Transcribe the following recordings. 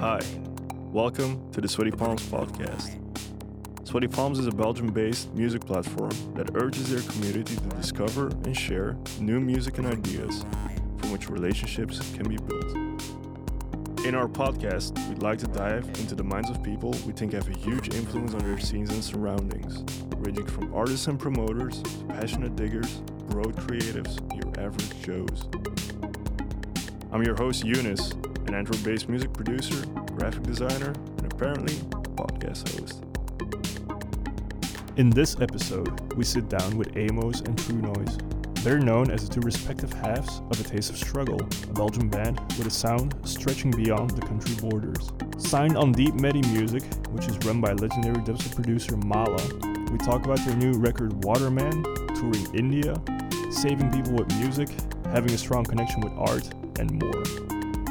Hi, welcome to the Sweaty Palms podcast. Sweaty Palms is a Belgium based music platform that urges their community to discover and share new music and ideas from which relationships can be built. In our podcast, we'd like to dive into the minds of people we think have a huge influence on their scenes and surroundings, ranging from artists and promoters to passionate diggers, road creatives, your average Joes. I'm your host, Eunice, an Antwerp based music producer, graphic designer, and apparently podcast host. In this episode, we sit down with Amos and True Noise. They're known as the two respective halves of A Taste of Struggle, a Belgian band with a sound stretching beyond the country borders. Signed on Deep Medi Music, which is run by legendary dubstep producer Mala, we talk about their new record Waterman, touring India, saving people with music, having a strong connection with art, and more.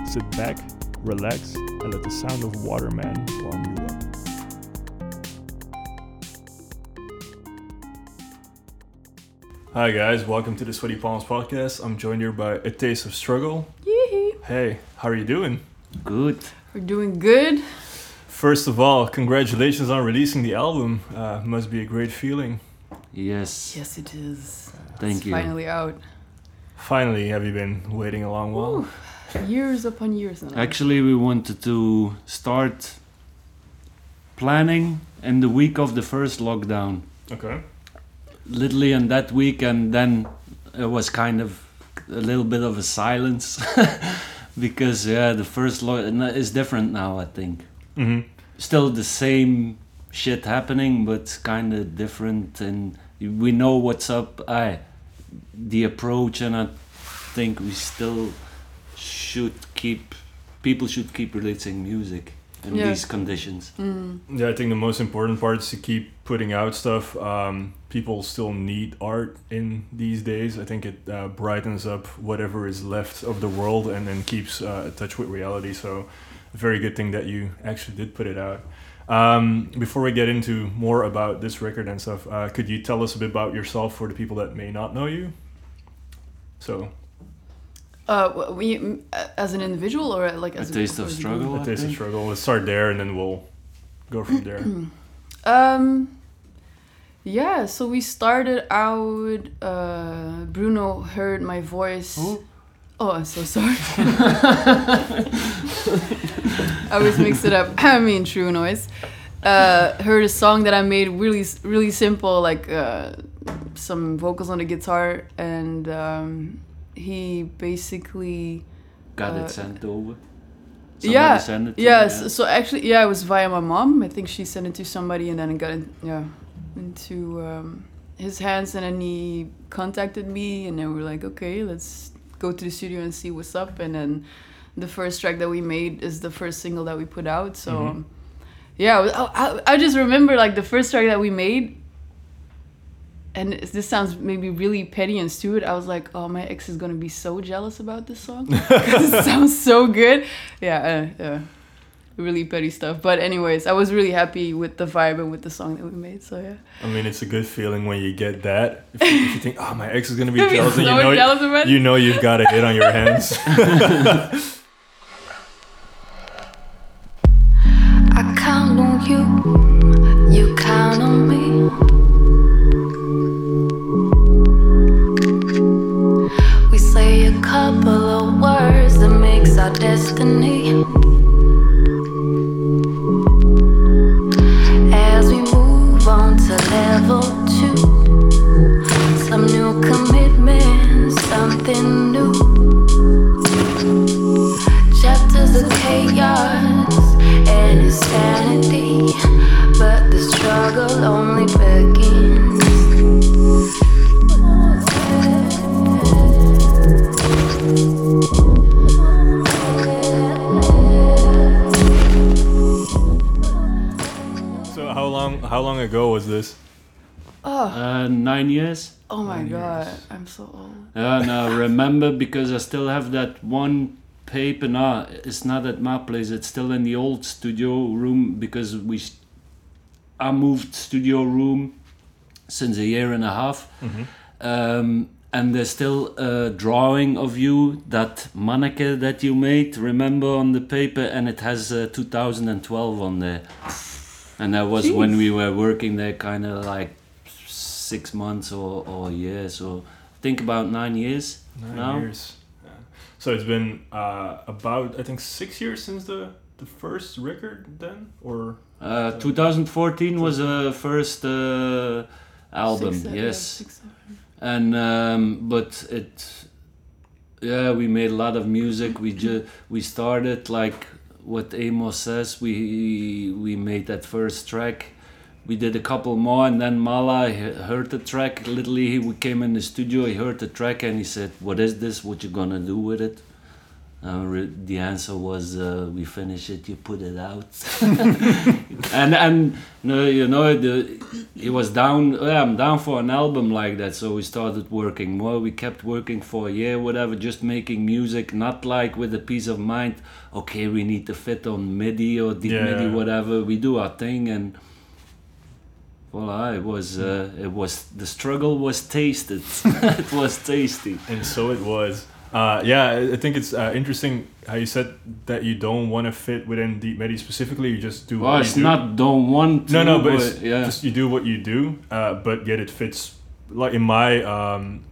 Sit back, relax, and let the sound of Waterman warm you up. Hi guys, welcome to the Sweaty Palms podcast. I'm joined here by A Taste of Struggle. Yee. Hey, how are you doing? Good. We're doing good. First of all, congratulations on releasing the album. Uh, must be a great feeling. Yes. Yes, it is. Thank it's you. Finally out. Finally, have you been waiting a long while? Ooh, years upon years now. Actually, we wanted to start planning in the week of the first lockdown. Okay. Literally in that week, and then it was kind of a little bit of a silence because yeah, the first lock is different now. I think Mm-hmm. still the same shit happening, but kind of different, and we know what's up. I the approach, and I think we still should keep people should keep releasing music in Yeah. these conditions. Mm. Yeah, I think the most important part is to keep putting out stuff. Um, people still need art in these days. I think it uh, brightens up whatever is left of the world and then keeps uh, in touch with reality. So, a very good thing that you actually did put it out. Um, before we get into more about this record and stuff, uh, could you tell us a bit about yourself for the people that may not know you? So, Uh, we, uh, as an individual or like as A as taste of or as a struggle. group? a taste of struggle. Let's start there and then we'll go from there. Um, yeah. So we started out. Uh, Bruno heard my voice. Who? Oh, I'm so sorry. I always mix it up. I mean, True Noise. Uh, heard a song that I made really, really simple, like uh, some vocals on the guitar, and um, he basically. Got Uh, it sent over. yeah, sent it to Yes. yeah. So actually, yeah, it was via my mom. I think she sent it to somebody, and then it got in, yeah into um, his hands, and then he contacted me, and then we were like, okay, let's go to the studio and see what's up, and then the first track that we made is the first single that we put out. So Mhm. um, yeah, I, I, I just remember like the first track that we made. And this sounds maybe really petty and stupid. I was like, "Oh, my ex is gonna be so jealous about this song because it sounds so good." Yeah, uh, yeah, really petty stuff. But anyways, I was really happy with the vibe and with the song that we made. So yeah, I mean, it's a good feeling when you get that. If you, if you think, oh, my ex is gonna be Be jealous, and you know, you know you've got a hit on your hands. Because I still have that one paper. No, it's not at my place. It's still in the old studio room because we. I moved studio room since a year and a half, Mm-hmm. um, and there's still a drawing of you that mannequin that you made remember on the paper and it has uh, 2012 on there and that was when we were working there kind of like six months or, or a year so think about nine years Nine now years. Yeah. So it's been uh, about I think six years since the the first record then, or uh, 2014 was a first uh, album Six, seven, yeah, yes six, seven. and um, but it yeah we made a lot of music we just we started like what amos says we we made that first track we did a couple more and then mala heard the track. Literally he came in the studio he heard the track and he said what is this? What you gonna do with it? Uh, the answer was uh, we finish it you put it out. And and no, you know the he was down yeah, i'm down for an album like that. So we started working more. We kept working for a year whatever just making music not like with a peace of mind okay we need to fit on Medi or deep Yeah. Medi whatever. We do our thing and voila it was uh, it was the struggle was tasted it was tasty and so it was. Uh, yeah, I- I think it's uh, interesting how you said that you don't want to fit within Deep Medi specifically. You just do. well what it's you do. not don't want to No, no, but it's yeah just you do what you do, uh, but yet it fits. Like in my um,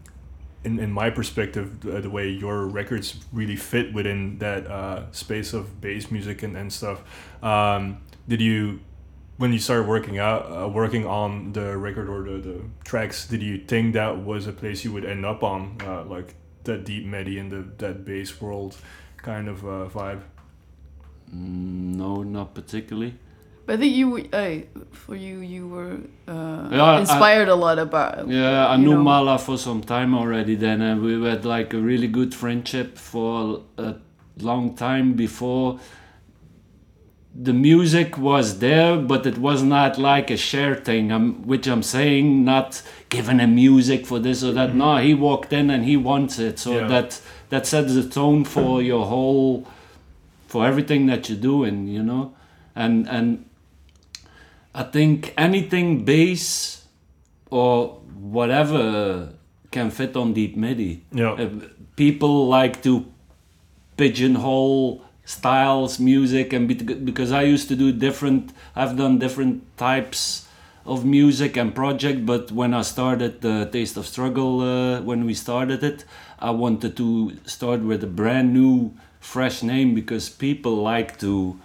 in, in my perspective, the, the way your records really fit within that uh, space of bass music and, and stuff. Um, did you, when you started working out, uh, working on the record or the, the tracks, did you think that was a place you would end up on, uh, like that deep medi and the that bass world kind of uh, vibe? Mm, no not particularly But I think you, uh, for you, you were uh, Yeah, inspired a lot about. Yeah, I knew know. Mala for some time already then, and we had like a really good friendship for a long time before. The music was there, but it was not like a shared thing, um, which I'm saying, not giving him music for this or that. No, he walked in and he wants it, so Yeah. that that sets the tone for your whole, for everything that you're doing, you know, and and I think anything bass or whatever can fit on deep Medi. Yeah. Uh, people like to pigeonhole styles, music, and because I used to do different, I've done different types of music and project. But when I started the Taste of Struggle, uh, when we started it, I wanted to start with a brand new, fresh name because people like to.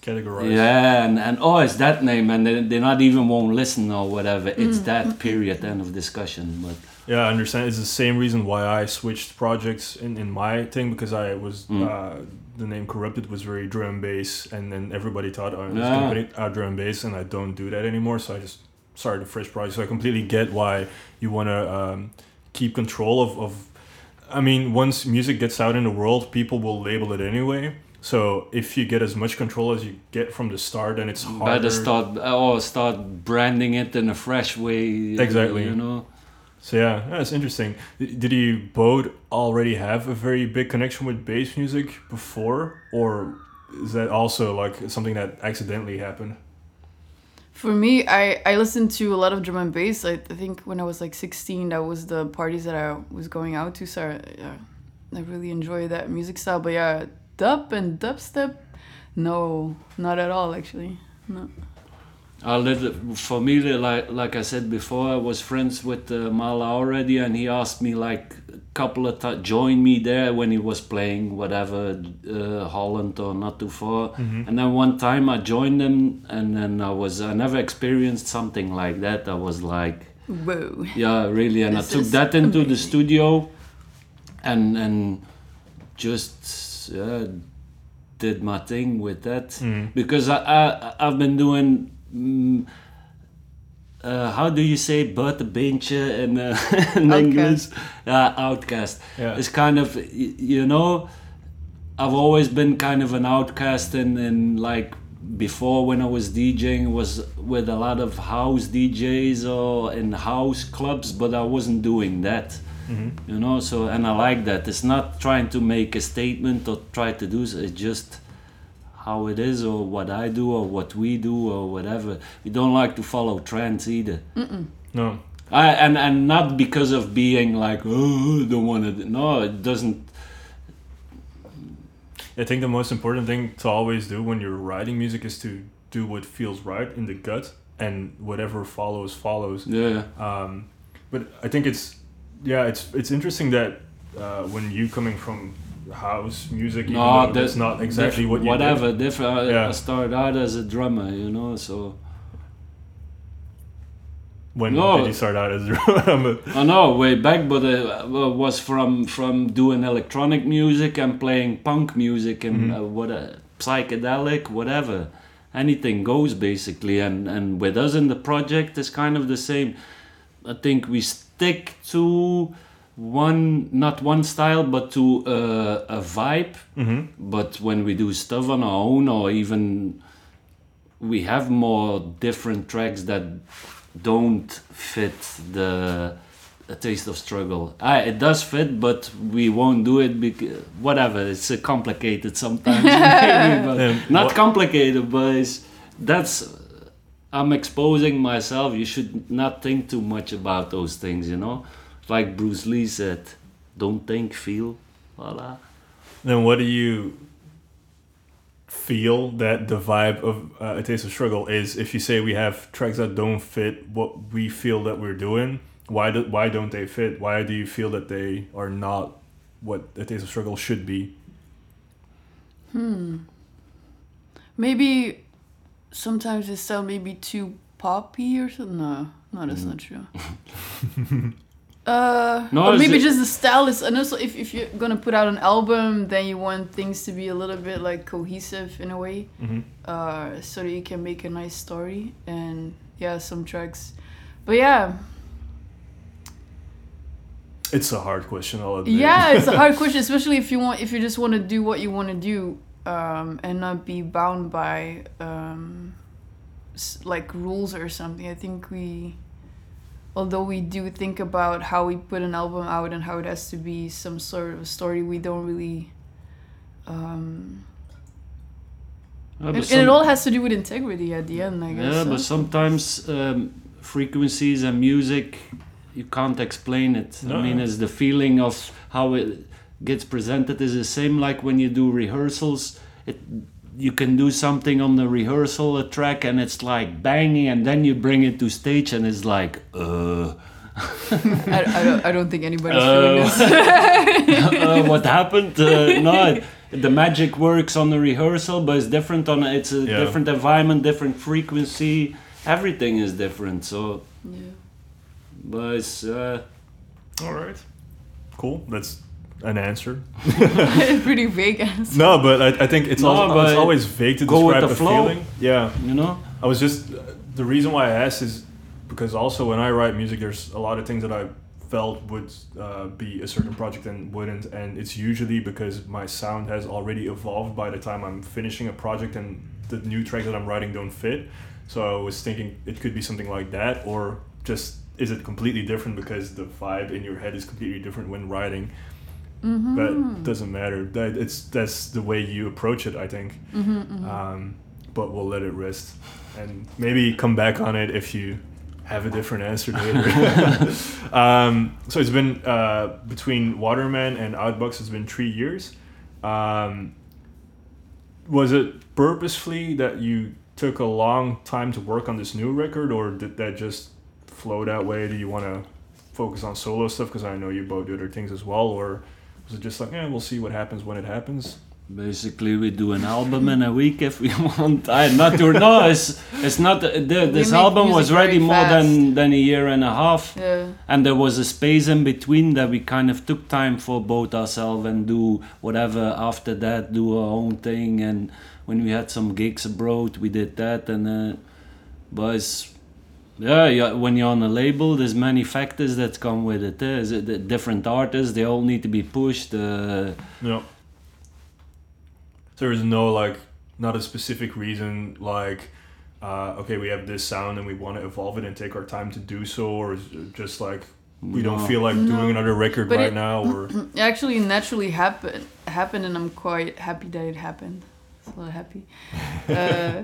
Categorize. Yeah, and, and oh, it's that name, and they, they not even won't listen or whatever. It's that period, end of discussion. But Yeah, I understand. It's the same reason why I switched projects in, in my thing because I was Mm. uh, the name Corrupted was very drum bass, and then everybody thought oh, I was Yeah. gonna put it out drum bass, and I don't do that anymore. So I just started a fresh project. So I completely get why you want to um, keep control of, of. I mean, once music gets out in the world, people will label it anyway. So if you get as much control as you get from the start, then it's harder. better start or start branding it in a fresh way. uh, Exactly. You know. So yeah, that's interesting. Did you both already have a very big connection with bass music before, or is that also like something that accidentally happened? For me, I, I listened to a lot of drum and bass. I, I think when I was like 16, that was the parties that I was going out to. So I, yeah, I really enjoy that music style. But yeah, dub and dubstep, no, not at all actually. No. I lived, for me, like like I said before, I was friends with uh, Mala already, and he asked me like a couple of times, join me there when he was playing whatever uh, Holland or not too far. And then one time I joined him, and then I was I never experienced something like that. I was like, Whoa. yeah really and This i took that into the studio and and just yeah, did my thing with that Mm. because I, I i've been doing mm, uh, how do you say Bert Beentje in, uh, in Outcast. English? Uh, outcast. Yeah. It's kind of, you know, I've always been kind of an outcast and, and like before when I was DJing was with a lot of house DJs or in house clubs, but I wasn't doing that. You know, so and I like that. It's not trying to make a statement or try to do. so, It's just how it is or what I do or what we do or whatever. We don't like to follow trends either. No, I, and and not because of being like oh I don't want to no it doesn't I think the most important thing to always do when you're writing music is to do what feels right in the gut, and whatever follows follows. yeah Um, but I think it's yeah, it's it's interesting that uh, when you coming from house music, no that's not exactly what you whatever Did, different I, Yeah. I started out as a drummer you know so when No. did you start out as a drummer? I know way back, but it uh, was from from doing electronic music and playing punk music and Mhm. uh, what uh, psychedelic, whatever, anything goes basically. And and with us in the project, it's kind of the same. I think we stick to one, not one style, but to uh, a vibe. mm-hmm. But when we do stuff on our own, or even we have more different tracks that don't fit the a taste of struggle. Ah, it does fit, but we won't do it because whatever. It's uh, complicated sometimes, maybe, not complicated, but it's, that's. I'm exposing myself. You should not think too much about those things, you know. Like Bruce Lee said, "Don't think, feel." Voila. Then what do you feel that the vibe of uh, A Taste of Struggle is? If you say we have tracks that don't fit what we feel that we're doing, why do, why don't they fit? Why do you feel that they are not what A Taste of Struggle should be? Hmm. Maybe sometimes it sound maybe too poppy or something. No, no, that's not true. Uh, No, or maybe just the style is, and also if, if you're gonna put out an album, then you want things to be a little bit like cohesive in a way, Mm-hmm. uh, so that you can make a nice story. And yeah, some tracks, but yeah, It's a hard question. I'll admit. yeah, it's a hard question, especially if you want if you just want to do what you want to do, um, and not be bound by um, like rules or something. I think we, although we do think about how we put an album out and how it has to be some sort of story, we don't really. Um, Yeah, and, but and it all has to do with integrity at the end, I guess. Yeah, huh? but sometimes um, frequencies and music, you can't explain it. No. I mean, it's the feeling of how it gets presented is the same like when you do rehearsals. It you can do something on the rehearsal a track and it's like banging, and then you bring it to stage and it's like, uh, I, I, don't, I don't think anybody's Oh. feeling this. uh, what happened? Uh, no, it, the magic works on the rehearsal, but it's different on it's a Yeah. different environment, different frequency. Everything is different. So, yeah. but it's. Uh, All right. Cool. That's an answer. Pretty vague answer. No, but I, I think it's, No, also, but it's always vague to describe the a flow. feeling. Yeah. you know I was just the reason why I asked is because also when I write music, there's a lot of things that I felt would uh, be a certain project and wouldn't, and it's usually because my sound has already evolved by the time I'm finishing a project and the new tracks that I'm writing don't fit. So I was thinking it could be something like that, or just is it completely different because the vibe in your head is completely different when writing. But it doesn't matter. That it's that's the way you approach it. I think um, but we'll let it rest and maybe come back on it if you have a different answer later. um, so it's been uh, between Waterman and Outbox. It's been three years. Um, was it purposefully that you took a long time to work on this new record, or did that just flow that way? Do you want to focus on solo stuff? Because I know you both do other things as well, or was it just like, yeah, we'll see what happens when it happens? basically we do an album in a week if we want. I'm not to no it's it's not the, this album was ready more than than a year and a half. Yeah. and there was a space in between that we kind of took time for both ourselves and do whatever after that do our own thing. And when we had some gigs abroad we did that. And uh, but it's yeah, yeah when you're on a label there's many factors that come with it eh? Is it the different artists they all need to be pushed uh, No. There is no like not a specific reason like uh, okay we have this sound and we want to evolve it and take our time to do so or is it just like we don't feel like No. doing another record But right it- now or It actually naturally happened happened and I'm quite happy that it happened. So happy. Uh,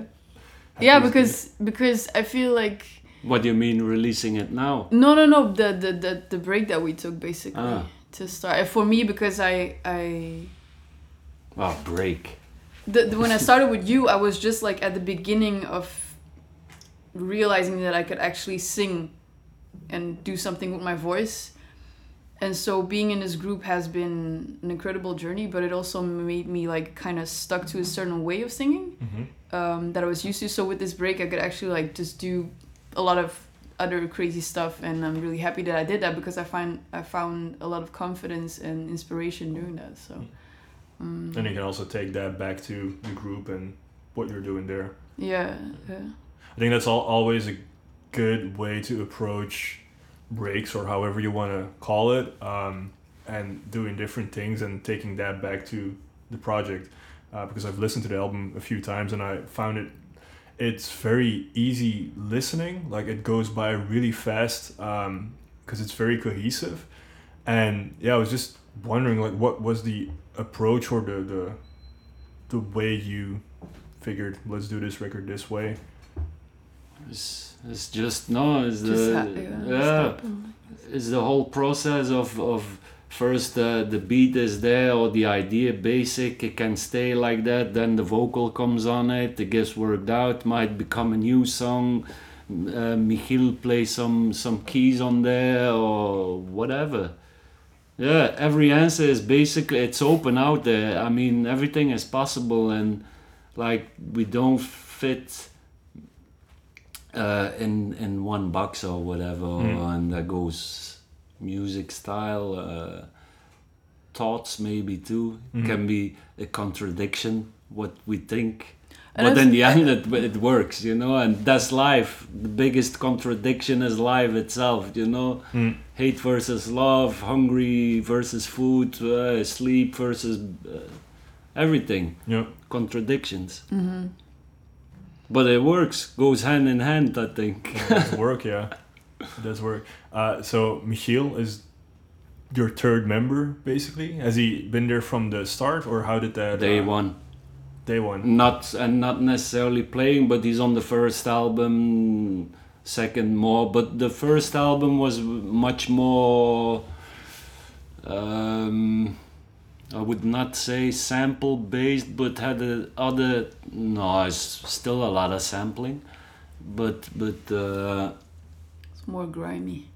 yeah, because because I feel like What do you mean releasing it now? No, no, no. The the the, the break that we took basically Ah. to start. For me, because I I Oh, break. the, the, when I started with you, I was just like at the beginning of realizing that I could actually sing and do something with my voice. And so being in this group has been an incredible journey, but it also made me like kind of stuck to a certain way of singing Mm-hmm. um, that I was used to. So with this break, I could actually like just do a lot of other crazy stuff, and I'm really happy that I did that because I find I found a lot of confidence and inspiration doing that. So. Um, And you can also take that back to the group and what you're doing there. yeah, yeah. I think that's all, always a good way to approach breaks or however you want to call it, um, and doing different things and taking that back to the project. Uh, because I've listened to the album a few times and I found it, it's very easy listening. Like it goes by really fast um, because it's very cohesive. And yeah, I was just wondering like what was the approach or the the, the way you figured let's do this record this way. It's, it's just no. It's Just the ha- yeah, yeah. It's the whole process of of first uh, the beat is there or the idea basic. It can stay like that. Then the vocal comes on it. It gets worked out. Might become a new song. Uh, Michiel plays some some keys on there or whatever. Yeah, every answer is basically it's open out there. I mean, everything is possible, and like we don't fit uh, in in one box or whatever, Mm. and that goes music style, uh, thoughts maybe too. Mhm. Can be a contradiction what we think. And but in the end, it, it works, you know, and that's life. The biggest contradiction is life itself, you know Mm. hate versus love, hungry versus food, uh, sleep versus uh, everything. Yeah. Contradictions. Mhm. But it works, goes hand in hand, I think. It does work, yeah. It does work. Uh, so Michiel is your third member, basically. Has he been there from the start, or how did that? Day uh, one. Day one. Not and not necessarily playing, but he's on the first album, second more. But the first album was much more. Um, I would not say sample based, but had a other. No, it's still a lot of sampling, but but uh, It's more grimy.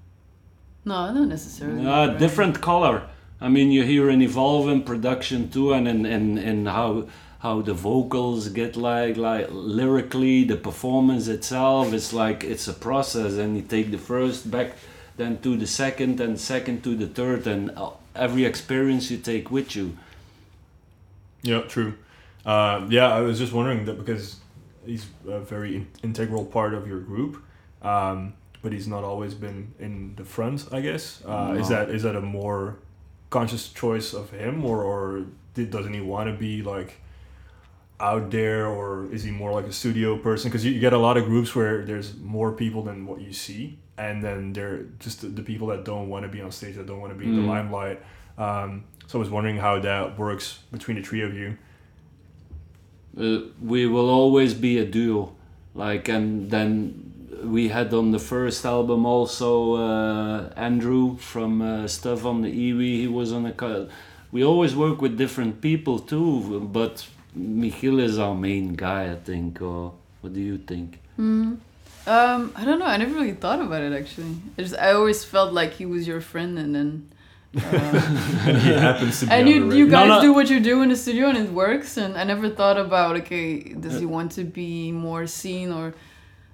No, not necessarily. uh, grimy. different color. I mean, you hear an evolving production too, and and and, and how how the vocals get like like lyrically, the performance itself. It's like it's a process, and you take the first back, then to the second, and second to the third, and uh, every experience you take with you. Yeah, true. Uh, yeah, I was just wondering that because he's a very in- integral part of your group, um, but he's not always been in the front. I guess uh, is that is that a more conscious choice of him, or or did, doesn't he want to be like out there, or is he more like a studio person? Because you, you get a lot of groups where there's more people than what you see, and then they're just the, the people that don't want to be on stage, that don't want to be in the Mm. limelight. Um, so I was wondering how that works between the three of you. uh, we will always be a duo like and then we had on the first album also uh, andrew from uh, stuff on the Iwi. he was on a co- we always work with different people too but michiel is our main guy i think or what do you think Mhm. Um, I don't know. I never really thought about it actually. I just I always felt like he was your friend, and then. Uh, and he happens to be and you you radio. guys no. do what you do in the studio, and it works. And I never thought about okay, does he want to be more seen or?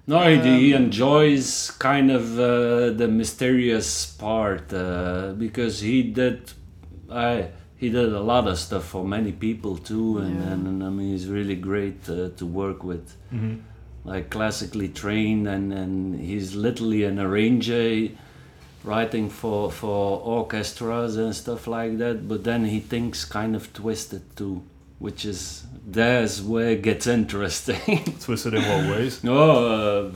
No he, he Um, enjoys kind of uh, the mysterious part uh, because he did I he did a lot of stuff for many people too and, Yeah. and, and I mean he's really great uh, to work with Mhm. like classically trained and, and he's literally an arranger writing for for orchestras and stuff like that but then he thinks kind of twisted too which is there's where it gets interesting Twisted in what ways? no uh,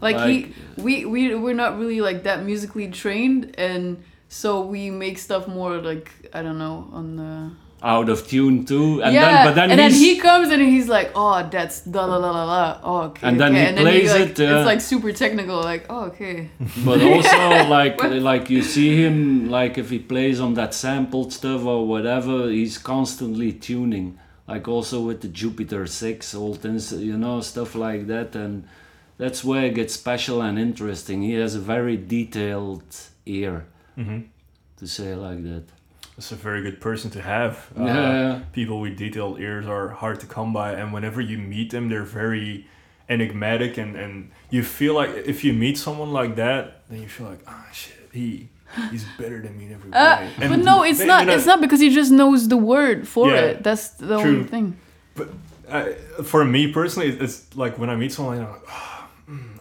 like, Like- he we we we're not really like that musically trained and so we make stuff more like i don't know on the out of tune too. And yeah, then, but then and then he comes and he's like, "Oh, that's la la la la la." Oh, okay. And then okay. he and plays like, it, uh, it's like super technical. Like, oh, okay. but also like like you see him like if he plays on that sampled stuff or whatever, he's constantly tuning. Like also with the Jupiter Six, all things you know stuff like that, and that's where it gets special and interesting. He has a very detailed ear, hmm to say like that. That's a very good person to have. Uh, Yeah. People with detailed ears are hard to come by, and whenever you meet them, they're very enigmatic, and, and you feel like if you meet someone like that, then you feel like, ah, shit, he he's better than me in every Uh, way. But no, it's they- not. It's not because he just knows the word for Yeah, it. That's the true. only thing. I, for me personally, it's- like when I meet someone, I'm like, oh,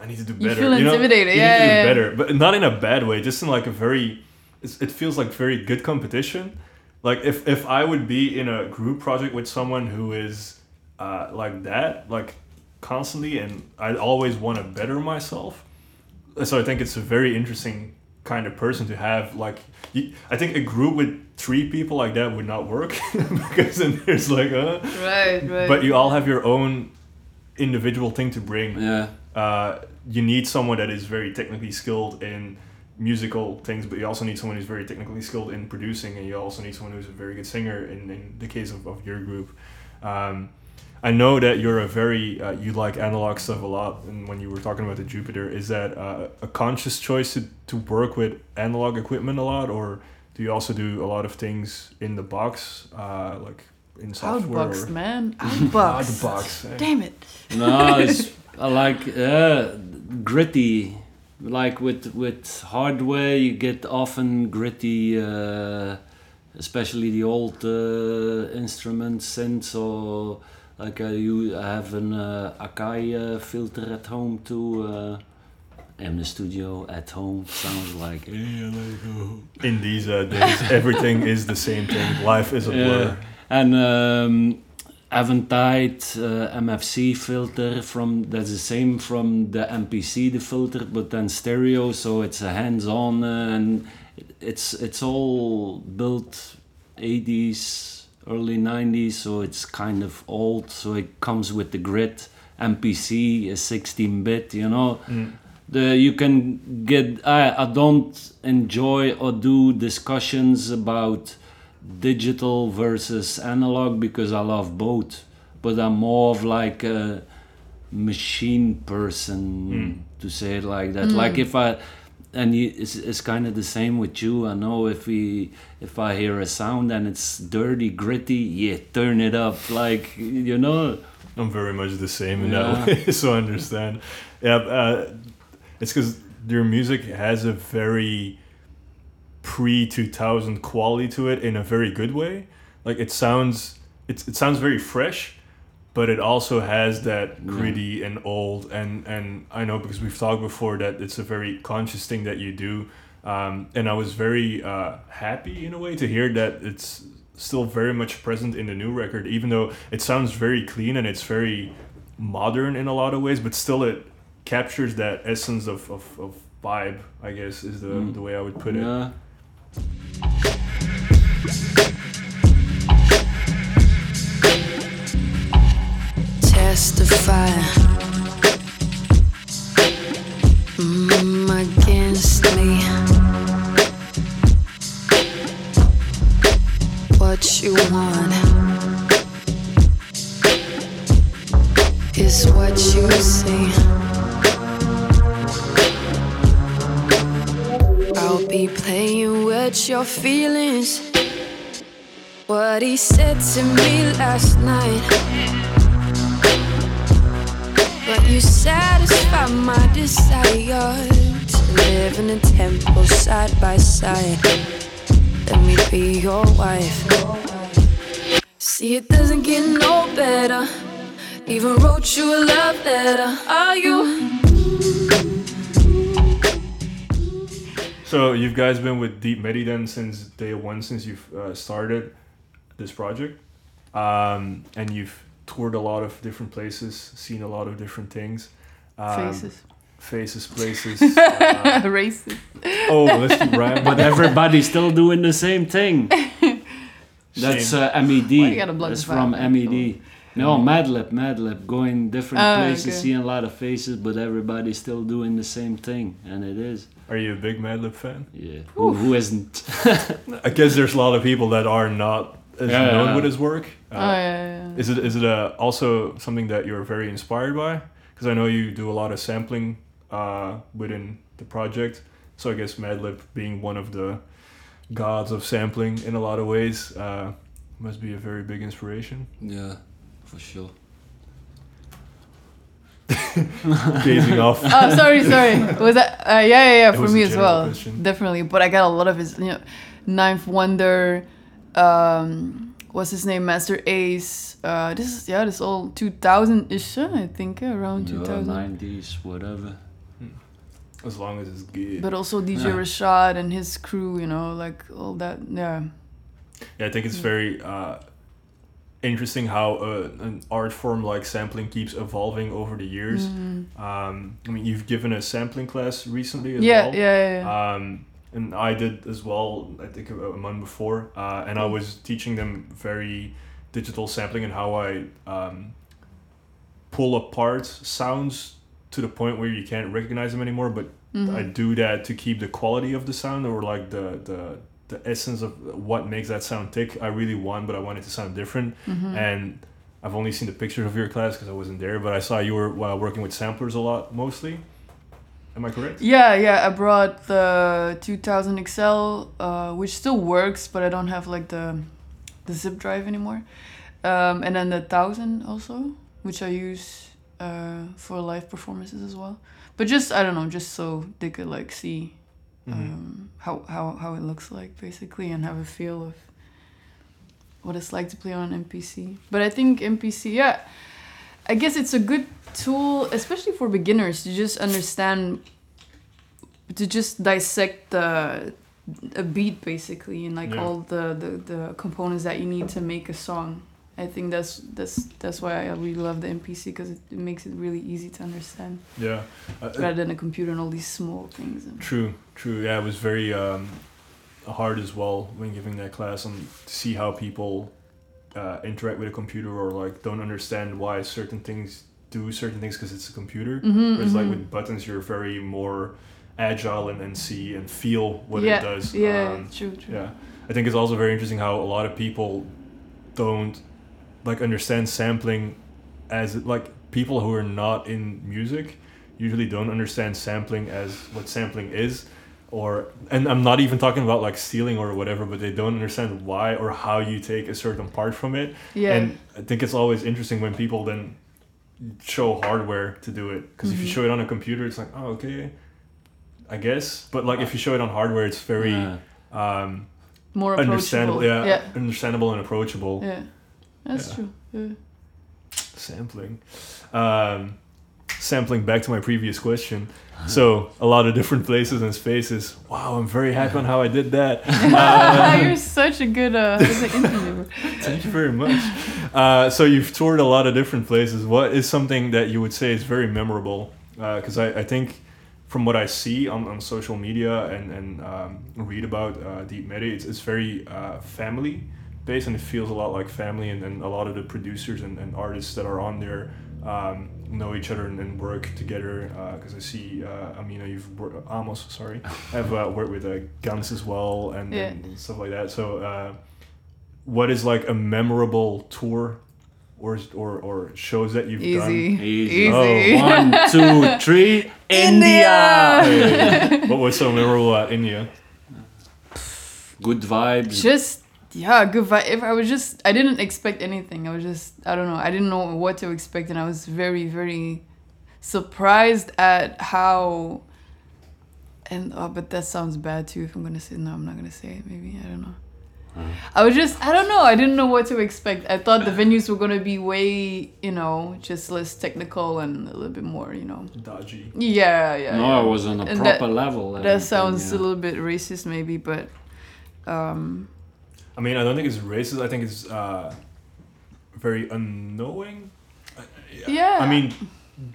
I need to do better. You feel know? intimidated, You yeah, need to do yeah, better, but not in a bad way. Just in like a very, it's, it feels like very good competition. Like if if I would be in a group project with someone who is uh, like that, like constantly, and I always want to better myself. So I think it's a very interesting kind of person to have. Like, I think a group with three people like that would not work because then there's like, uh, Right, right. but you all have your own individual thing to bring. Yeah. Uh, you need someone that is very technically skilled in musical things, but you also need someone who's very technically skilled in producing, and you also need someone who's a very good singer. In, in the case of, of your group, um, I know that you're a very uh, you like analog stuff a lot, and when you were talking about the Jupiter, is that uh, a conscious choice to, to work with analog equipment a lot, or do you also do a lot of things in the box, uh, like in software? Outboxed, or- man. Out Outboxed. the eh? Damn it. no, it's I like uh, gritty. Like with with hardware, you get often gritty, uh, especially the old uh, instruments, synths, or like I, u- I have an uh, Akai uh, filter at home too. Uh, in the studio at home sounds like "Hey, I oh." In these uh, days, everything is the same thing. Life is a Yeah. blur. And um, Aventide uh, MFC filter from that's the same from the MPC the filter, but then stereo, so it's a hands-on uh, and it's it's all built 80s, early 90s, so it's kind of old. So it comes with the grid. MPC is 16-bit, you know Mm. the you can get I, I don't enjoy or do discussions about digital versus analog because I love both but I'm more of like a machine person Mm. to say it like that like if I and you, it's, it's kind of the same with you I know if we if I hear a sound and it's dirty gritty yeah turn it up like you know I'm very much the same in Yeah. that way, so I understand. Yeah, uh, it's because your music has a very pre 2000 quality to it in a very good way. Like it sounds, it's, it sounds very fresh, but it also has that gritty and old. And and I know because we've talked before that it's a very conscious thing that you do. Um, and I was very uh, happy in a way to hear that it's still very much present in the new record, even though it sounds very clean and it's very modern in a lot of ways, but still it captures that essence of, of, of vibe, I guess, is the, Mm. the way I would put it. Testify mm, against me. What you want is what you see. I'll be playing with your feelings. What he said to me last night. You satisfy my desire to live in a temple side by side. Let me be your wife. See, it doesn't get no better. Even wrote you a love letter. Are you? So you've guys been with Deep Medi then since day one, since you've uh, started this project, um, and you've toured a lot of different places, seen a lot of different things. Um, Faces. Faces, places. uh, Racist. oh, let's keep rhyming. but everybody's still doing the same thing That's Shame. uh, MED. Why you gotta block That's from fire? MED. No, Madlib, Madlib, going different Oh, places, okay. seeing a lot of faces, but everybody's still doing the same thing, and it is. Are you a big Madlib fan? Yeah. Who, who isn't? I guess there's a lot of people that are not as Yeah, known yeah. with his work. Uh, oh yeah, yeah, yeah. Is it is it uh, also something that you're very inspired by? Because I know you do a lot of sampling uh, within the project. So I guess Madlib being one of the gods of sampling in a lot of ways uh, must be a very big inspiration. Yeah, for sure. Gazing off. oh, sorry, sorry. Was that? Uh, yeah, yeah, yeah. It For me as well, question. definitely. But I got a lot of his, you know, Ninth Wonder. Um, what's his name? Masta Ace. Uh, this is yeah, this is all 2000 ish. I think around Yeah, 2000. 90s, whatever. As long as it's good. But also DJ Yeah. Rashad and his crew, you know, like all that. Yeah. Yeah, I think it's very uh, interesting how uh, an art form like sampling keeps evolving over the years. Mm. Um, I mean, you've given a sampling class recently as Yeah, well. yeah, yeah, yeah. Um, and I did as well. I think a, a month before, uh, and I was teaching them very digital sampling and how I um, pull apart sounds to the point where you can't recognize them anymore. But Mhm. I do that to keep the quality of the sound or like the the the essence of what makes that sound tick. I really want, but I want it to sound different. Mhm. And I've only seen the pictures of your class because I wasn't there, but I saw you were uh, working with samplers a lot, mostly. Am I correct? Yeah, yeah. I brought the 2000 XL, uh, which still works, but I don't have like the the zip drive anymore. Um, and then the 1000 also, which I use uh, for live performances as well. But just I don't know, just so they could like see Mhm. um, how, how how it looks like basically and have a feel of what it's like to play on an MPC. But I think MPC, yeah, I guess it's a good tool, especially for beginners, to just understand, to just dissect the a beat basically and like Yeah. all the, the the components that you need to make a song. I think that's that's that's why I really love the MPC because it, it makes it really easy to understand Yeah. Uh, uh, rather than a computer and all these small things. True, true. Yeah, it was very um, hard as well when giving that class and to see how people uh, interact with a computer or like don't understand why certain things do certain things because it's a computer. Mhm, Whereas like mhm. with buttons, you're very more agile and, and see and feel what yeah, it does. Yeah, Um, true, true. yeah, I think it's also very interesting how a lot of people don't like understand sampling as like people who are not in music usually don't understand sampling as what sampling is or and I'm not even talking about like stealing or whatever but they don't understand why or how you take a certain part from it Yeah. and I think it's always interesting when people then show hardware to do it because if you Mhm. show it on a computer it's like oh okay I guess but like if you show it on hardware it's very Yeah. um More approachable. understandable yeah, Yeah. understandable and approachable Yeah. That's Yeah. true. Yeah. sampling um sampling back to my previous question. So a lot of different places and spaces. Wow i'm very happy on how i did that. Uh, You're such a good uh, interviewer. thank you very much. Uh, so you've toured a lot of different places. What is something that you would say is very memorable? Because I, I think from what i see on, on social media and, and um, read about uh, deep medi it's, it's very uh, family based and it feels a lot like family and, and a lot of the producers and, and artists that are on there um, know each other and, and work together because I see uh, Amina you've worked Amos sorry have uh, worked with uh, Guns as well and, Yeah. and stuff like that so uh, what is like a memorable tour or or, or shows that you've done Easy. Easy. Easy. Oh, One, two, three. India! India. what was so memorable at India Good vibes. just yeah, good vibe. If I was just, I didn't expect anything. I was just, I don't know. I didn't know what to expect, and I was very, very surprised at how. And oh, but that sounds bad too. If I'm gonna say no, I'm not gonna say it. Maybe I don't know. I was just, I don't know. I didn't know what to expect. I thought the venues were gonna be way, you know, just less technical and a little bit more, you know. dodgy Yeah, yeah. no, yeah. it was on a And proper that- level. That everything, sounds yeah. a little bit racist, maybe, but um, I mean I don't think it's racist I think it's uh, very unknowing yeah. I mean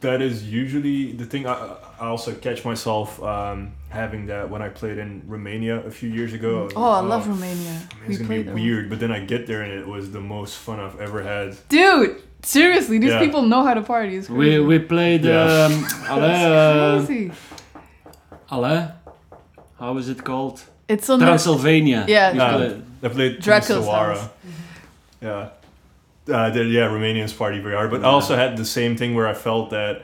that is usually the thing. I, I also catch myself um, having that when I played in Romania a few years ago. Oh, like, I love Romania. It's We gonna be played weird, but then I get there and it was the most fun I've ever had. Dude, seriously, these Yeah. people know how to party. It's We crazy. we played Yeah. um, Allee, uh, crazy. How is it called? It's on the, Transylvania. Yeah. Yeah. Played- I played Dracula's Sawara. house. Yeah. Uh, the, yeah, Romanians party very hard. But I also had the same thing where I felt that,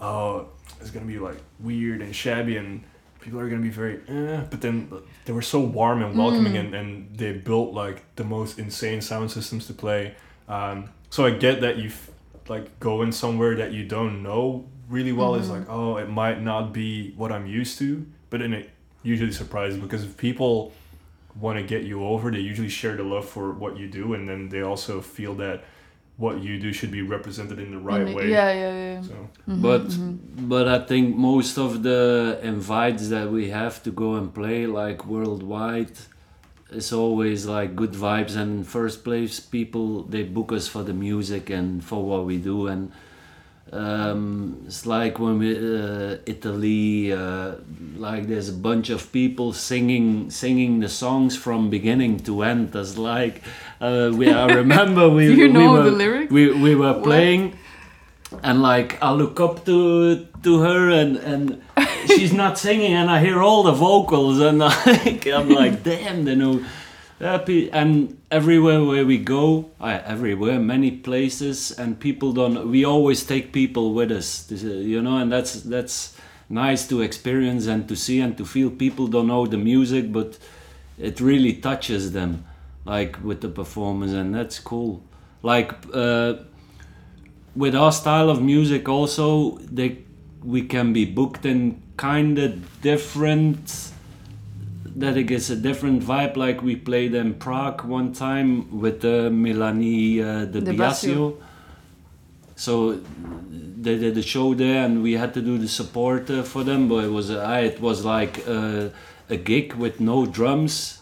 oh, it's going to be like weird and shabby and people are going to be very, eh. But then they were so warm and welcoming and, and they built like the most insane sound systems to play. Um, so I get that you f- like going somewhere that you don't know really well is like, oh, it might not be what I'm used to. But then it usually surprises because if people want to get you over, they usually share the love for what you do, and then they also feel that what you do should be represented in the right on- way. Yeah, yeah, yeah. So mm-hmm, but mm-hmm. but I think most of the invites that we have to go and play like worldwide it's always like good vibes and first place people they book us for the music and for what we do and um, it's like when we uh, Italy uh, like there's a bunch of people singing singing the songs from beginning to end it's like uh, we I remember we you we were, the lyrics? we, we were playing and like I look up to to her and and she's not singing and I hear all the vocals and like I'm like damn they know happy and everywhere where we go I, everywhere many places and people don't we always take people with us. Uh, you know and that's that's nice to experience and to see and to feel. People don't know the music but it really touches them like with the performance and that's cool. Like uh, with our style of music also they we can be booked in kind of different that it gets a different vibe like we played in Prague one time with the Melanie uh, the De Biasio. Basio. so they did a show there and we had to do the support uh, for them but it was uh, it was like uh, a gig with no drums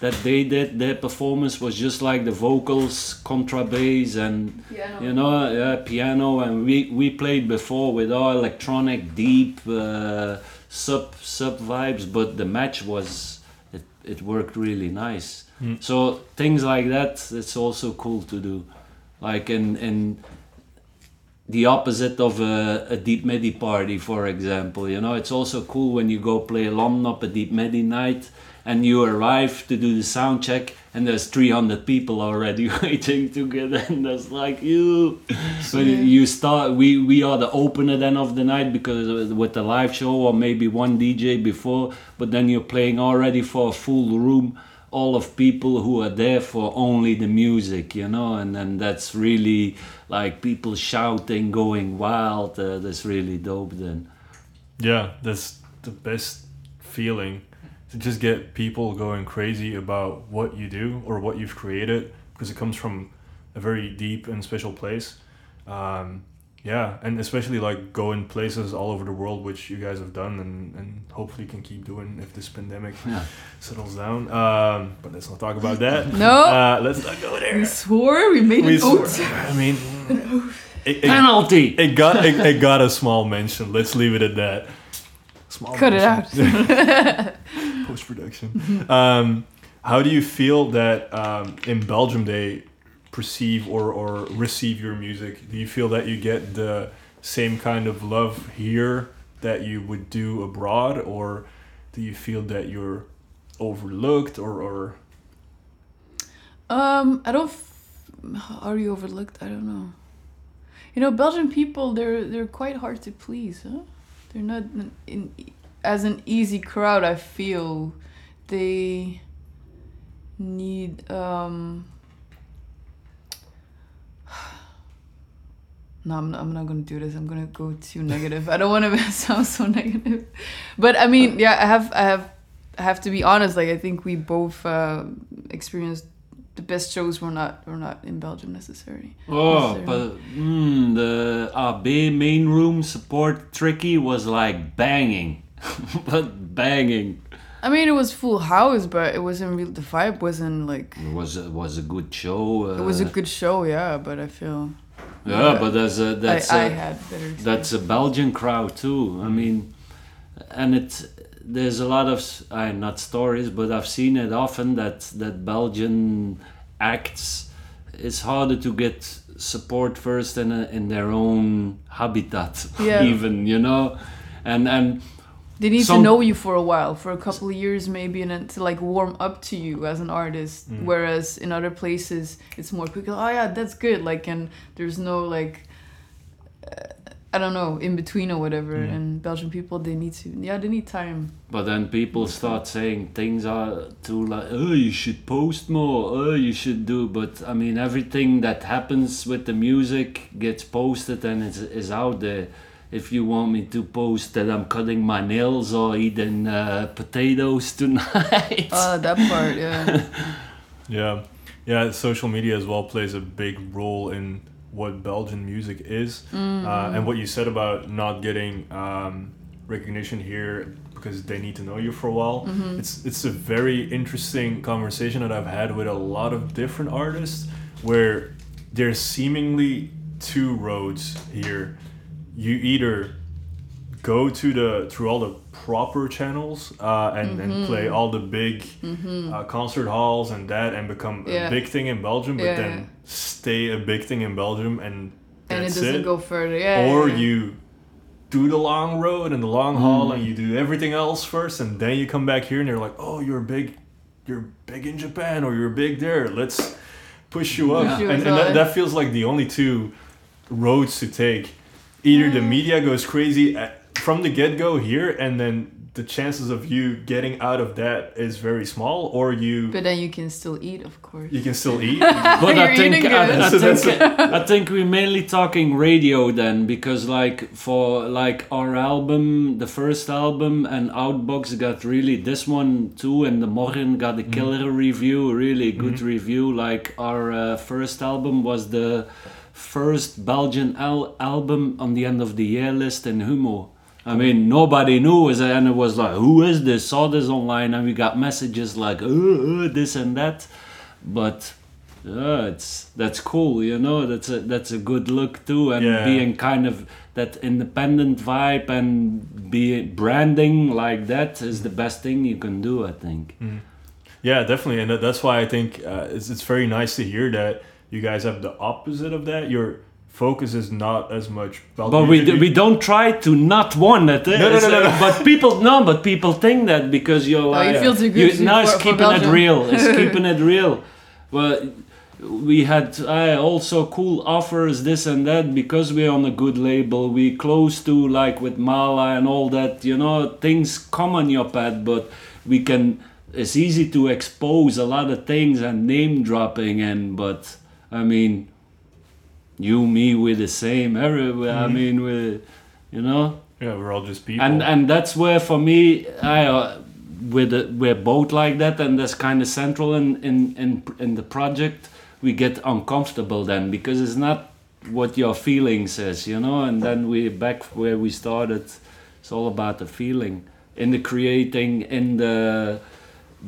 that they did. Their performance was just like the vocals contrabass and you know yeah, piano. And we we played before with our electronic deep uh, sub sub vibes but the match was it, it worked really nice. Hmm. So things like that it's also cool to do. Like in in the opposite of a, a deep medi party for example you know it's also cool when you go play london up a deep medi night and you arrive to do the sound check and there's 300 people already waiting to get in. That's like you but you start we we are the opener then of the night because with the live show or maybe one dj before but then you're playing already for a full room all of people who are there for only the music you know? And then that's really like people shouting going wild uh, that's really dope then. Yeah, that's the best feeling to just get people going crazy about what you do or what you've created because it comes from a very deep and special place. Um, yeah, and especially like going places all over the world, which you guys have done and, and hopefully can keep doing if this pandemic yeah settles down. Um, but let's not talk about that. No. Uh, let's not go there. We swore, we made We an swore- oath. I mean, it, it, penalty it got it, it got a small mention. Let's leave it at that. Small Cut it out. Post production. um, how do you feel that um, in Belgium they perceive or, or receive your music? Do you feel that you get the same kind of love here that you would do abroad, or do you feel that you're overlooked or, or Um, I don't. F- are you overlooked? I don't know. You know, Belgian people they're they're quite hard to please, huh? They're not in, in as an easy crowd. I feel they need um. No, I'm not, I'm not gonna do this. I'm gonna go too negative. I don't want to sound so negative, but I mean, yeah, I have, I have, I have to be honest. Like, I think we both uh, experienced the best shows were not were not in Belgium necessarily. Oh, necessarily. but mm, the AB main room support tricky was like banging, but banging. I mean, it was full house, but it wasn't real. The vibe wasn't like. It was a, was a good show. Uh, It was a good show, yeah. But I feel Yeah, but that's a that's I, a I had better. that's a Belgian crowd too. I mean, and it there's a lot of uh, not stories, but I've seen it often that that Belgian acts it's harder to get support first in a, in their own habitat, Yeah. even you know, and and They need Some- to know you for a while, for a couple of years maybe, and then to like warm up to you as an artist. Mm. Whereas in other places, it's more quick. Oh yeah, that's good. Like, and there's no like, uh, I don't know, in between or whatever. Mm. And Belgian people, they need to, yeah, they need time. But then people start saying things are too like, oh, you should post more, oh, you should do. But I mean, everything that happens with the music gets posted and is, is out there. If you want me to post that I'm cutting my nails or eating uh, potatoes tonight, Uh, that part, yeah. Yeah, yeah. Social media as well plays a big role in what Belgian music is, uh, and what you said about not getting um, recognition here because they need to know you for a while. It's it's a very interesting conversation that I've had with a lot of different artists, where there's seemingly two roads here. You either go to the through all the proper channels uh, and, and play all the big uh, concert halls and that and become Yeah. a big thing in Belgium, but Yeah, then yeah. stay a big thing in Belgium and and it doesn't it. go further. Yeah. or yeah, yeah. you do the long road and the long Mm. haul and you do everything else first and then you come back here and they're like, oh, you're big, you're big in Japan or you're big there. Let's push you up. Push you and and that, that feels like the only two roads to take. Either the mm. media goes crazy at, from the get go here, and then the chances of you getting out of that is very small, or you But then you can still eat, of course. you can still eat. but I You're think I. I think I think we're mainly talking radio then because like for like our album, the first album and Outbox got really this one too, and De Morgen got a mm. killer review, really good mm-hmm. review. Like our uh, first album was the first Belgian al- album on the end of the year list in Humo. I mean, nobody knew, and it was like, who is this? Saw this online, and we got messages like, uh, uh, this and that. But yeah, it's that's cool, you know. That's a that's a good look too, and Yeah. being kind of that independent vibe and be branding like that is the best thing you can do, I think. Yeah, definitely, and that's why I think uh, it's it's very nice to hear that you guys have the opposite of that. Your focus is not as much. Belgian But we d- we don't try to not want it. eh? No, no, no, no, no. But people no, but people think that because you're Oh, you like feel too good you- to- now for- it's for keeping it real. It's keeping it real. Well, we had uh, also cool offers, this and that, because we're on a good label. We close to like with Mala and all that. You know, things come on your path, but we can. It's easy to expose a lot of things and name dropping, and but I mean you, me, we're the same everywhere. I mean, we, you know, yeah, we're all just people. and and that's where for me, I uh, with we're both like that, and that's kind of central in in in in the project. We get uncomfortable then because it's not what your feeling says, you know. And then we're back where we started. It's all about the feeling in the creating, in the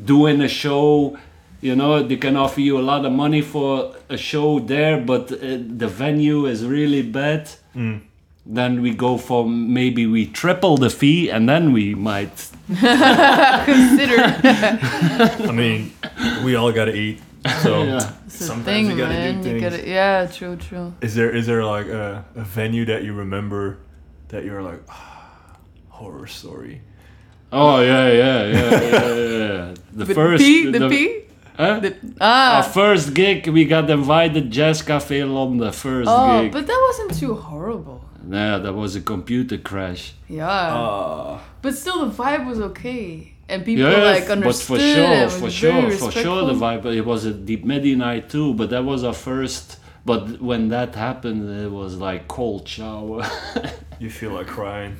doing a show you know they can offer you a lot of money for a show there but uh, the venue is really bad Mm. then we go for maybe we triple the fee and then we might Consider I mean, we all gotta eat, so Yeah. sometimes thing, you gotta man. do things. gotta, yeah, true, true. Is there is there like a, a venue that you remember that you're like ah, horror story? oh yeah yeah yeah yeah, yeah. the But first P, the, P, huh? the our ah. first gig we got invited jazz cafe london first Oh, gig but that wasn't too horrible. yeah that was a computer crash Yeah, Uh, but still the vibe was okay, and people yeah, like understood. but for sure, for sure, for sure, the vibe. It was a deep medi night too, but that was our first. But when that happened, it was like cold shower. you feel like crying.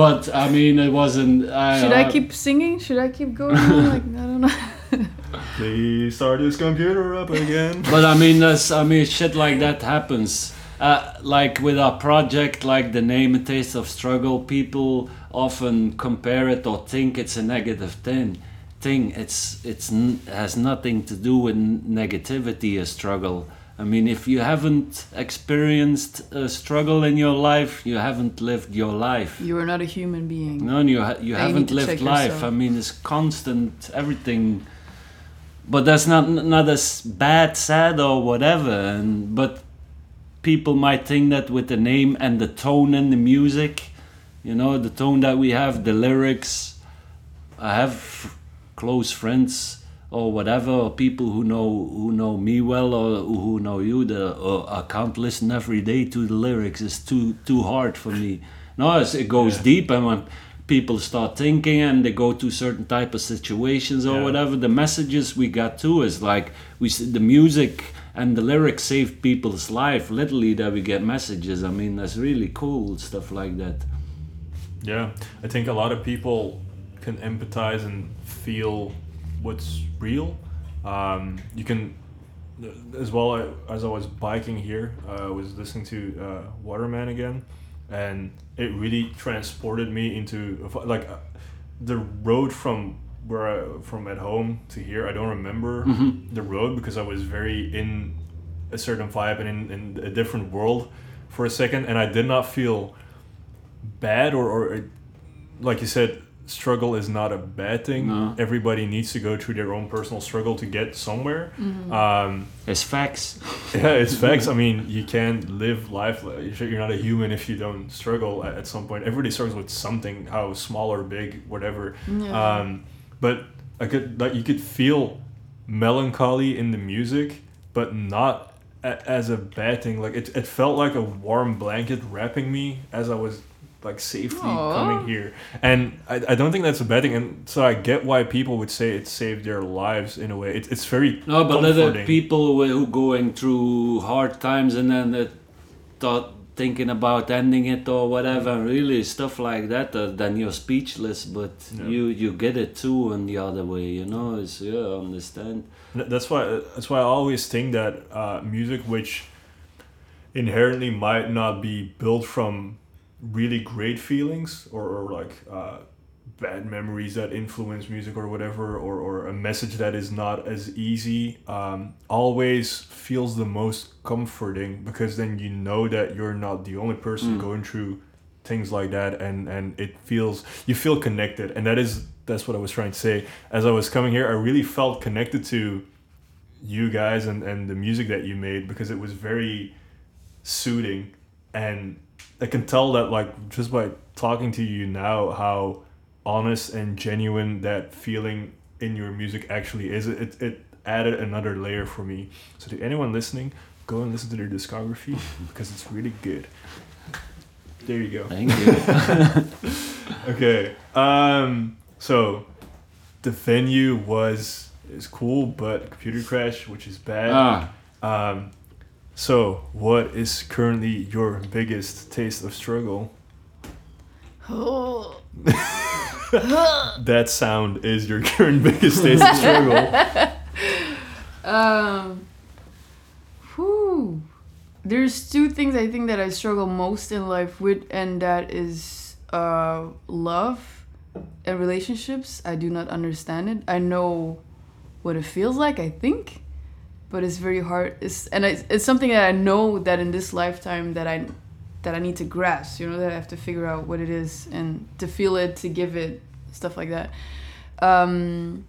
but I mean, it wasn't. I, Should I uh, keep singing? Should I keep going? like I don't know. Please start this computer up again. But I mean, that's, I mean, shit like that happens. Uh, like with our project, like the name "A Taste of Struggle," people often compare it or think it's a negative thing. Thing it's it's n- has nothing to do with negativity. A struggle. I mean, if you haven't experienced a struggle in your life, you haven't lived your life. You are not a human being. No, you ha- you Yeah, haven't to lived life. yourself. I mean, it's constant everything. But that's not not as bad, sad or whatever. And but people might think that with the name and the tone and the music, you know, the tone that we have, the lyrics. I have close friends or whatever, or people who know who know me well or who know you. The I can't listen every day to the lyrics. It's too too hard for me. No, it's, it goes Yeah. deep, and when people start thinking and they go to certain type of situations or Yeah. whatever, the messages we got too is like we the music and the lyrics save people's life. Literally, that we get messages. I mean, that's really cool stuff like that. Yeah, I think a lot of people can empathize and feel what's real. Um, you can, as well as I was biking here, uh, I was listening to uh, Waterman again, and it really transported me into like uh, the road from where I, from at home to here. I don't remember the road because I was very in a certain vibe and in, in a different world for a second, and I did not feel bad or, or like you said struggle is not a bad thing. No. everybody needs to go through their own personal struggle to get somewhere. Um, It's facts. yeah it's facts. I mean you can't live life you're not a human if you don't struggle at, at some point. Everybody struggles with something how small or big whatever. Yeah. um, but i could like you could feel melancholy in the music but not a, as a bad thing. Like it, it felt like a warm blanket wrapping me as i was like safely Aw. coming here and I, I don't think that's a bad thing and so i get why people would say it saved their lives in a way it, it's very No, but other comforting. people who who going through hard times and then they thought thinking about ending it or whatever, really stuff like that, uh, then you're speechless. But Yeah. you you get it too in the other way, you know. It's yeah, I understand. That's why that's why I always think that uh, music, which inherently might not be built from really great feelings or, or like uh, bad memories that influence music or whatever, or, or a message that is not as easy, um, always feels the most comforting because then you know that you're not the only person Mm. going through things like that and and it feels you feel connected and that is that's what i was trying to say as i was coming here i really felt connected to you guys and and the music that you made because it was very soothing and i can tell that like just by talking to you now how honest and genuine that feeling in your music actually is it it, it added another layer for me so to anyone listening go and listen to their discography because it's really good there you go Thank you. Okay. Um. So, the venue was is cool, but computer crash, which is bad. ah, Um. So, what is currently your biggest taste of struggle? Oh. That sound is your current biggest taste of struggle. Um, whew. There's two things I think that I struggle most in life with, and that is uh, love and relationships. I do not understand it. I know what it feels like, I think, but it's very hard. It's and it's, it's something that I know that in this lifetime that I that I need to grasp. You know that I have to figure out what it is and to feel it, to give it, stuff like that. Um,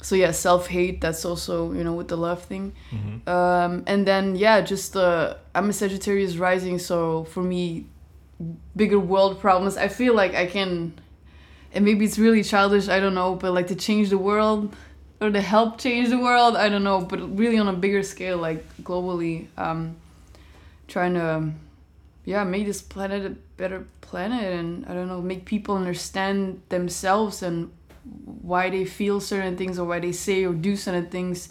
so yeah, self hate. That's also you know with the love thing. Mhm. Um, and then yeah, just uh, I'm a Sagittarius rising, so for me, bigger world problems. I feel like I can, and maybe it's really childish. I don't know, but like to change the world or to help change the world. I don't know, but really on a bigger scale, like globally, um, trying to, um, yeah, make this planet a better planet, and I don't know, make people understand themselves and why they feel certain things or why they say or do certain things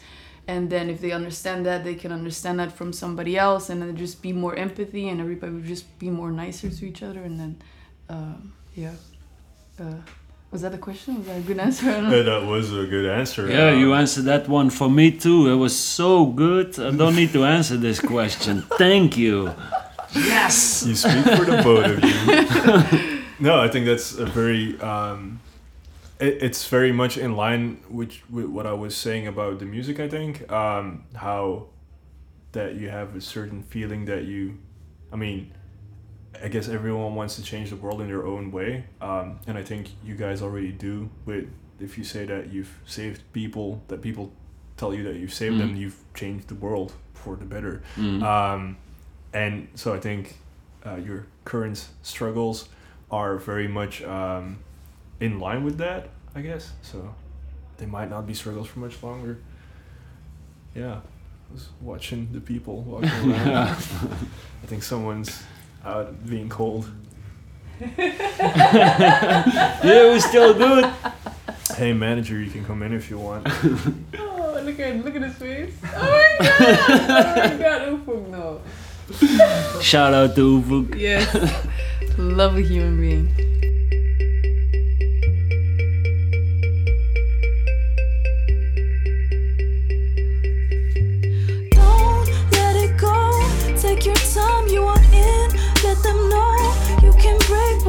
and then if they understand that they can understand that from somebody else and then just be more empathy and everybody would just be more nicer to each other and then uh, yeah uh, was that a question was that a good answer I don't know. Uh, that was a good answer. yeah, Um, you answered that one for me too. It was so good. I don't need to answer this question. Thank you. Yes. You speak for the both of you. no, I think that's a very. Um, it, it's very much in line with, with what I was saying about the music. I think um, how that you have a certain feeling that you, I mean, I guess everyone wants to change the world in their own way, um, and I think you guys already do. With if you say that you've saved people, that people tell you that you've saved them, Mm. you've changed the world for the better. Mm. Um, and so I think uh, your current struggles are very much um, in line with that, I guess. So they might not be struggles for much longer. Yeah, I was watching the people walking around. I think someone's out being cold. yeah, we still do it. Hey, manager, you can come in if you want. Oh, look at look at his face. Oh my god! Oh my god, Ufuk, no. Shout out to Ufuk. Yes. Lovely human being.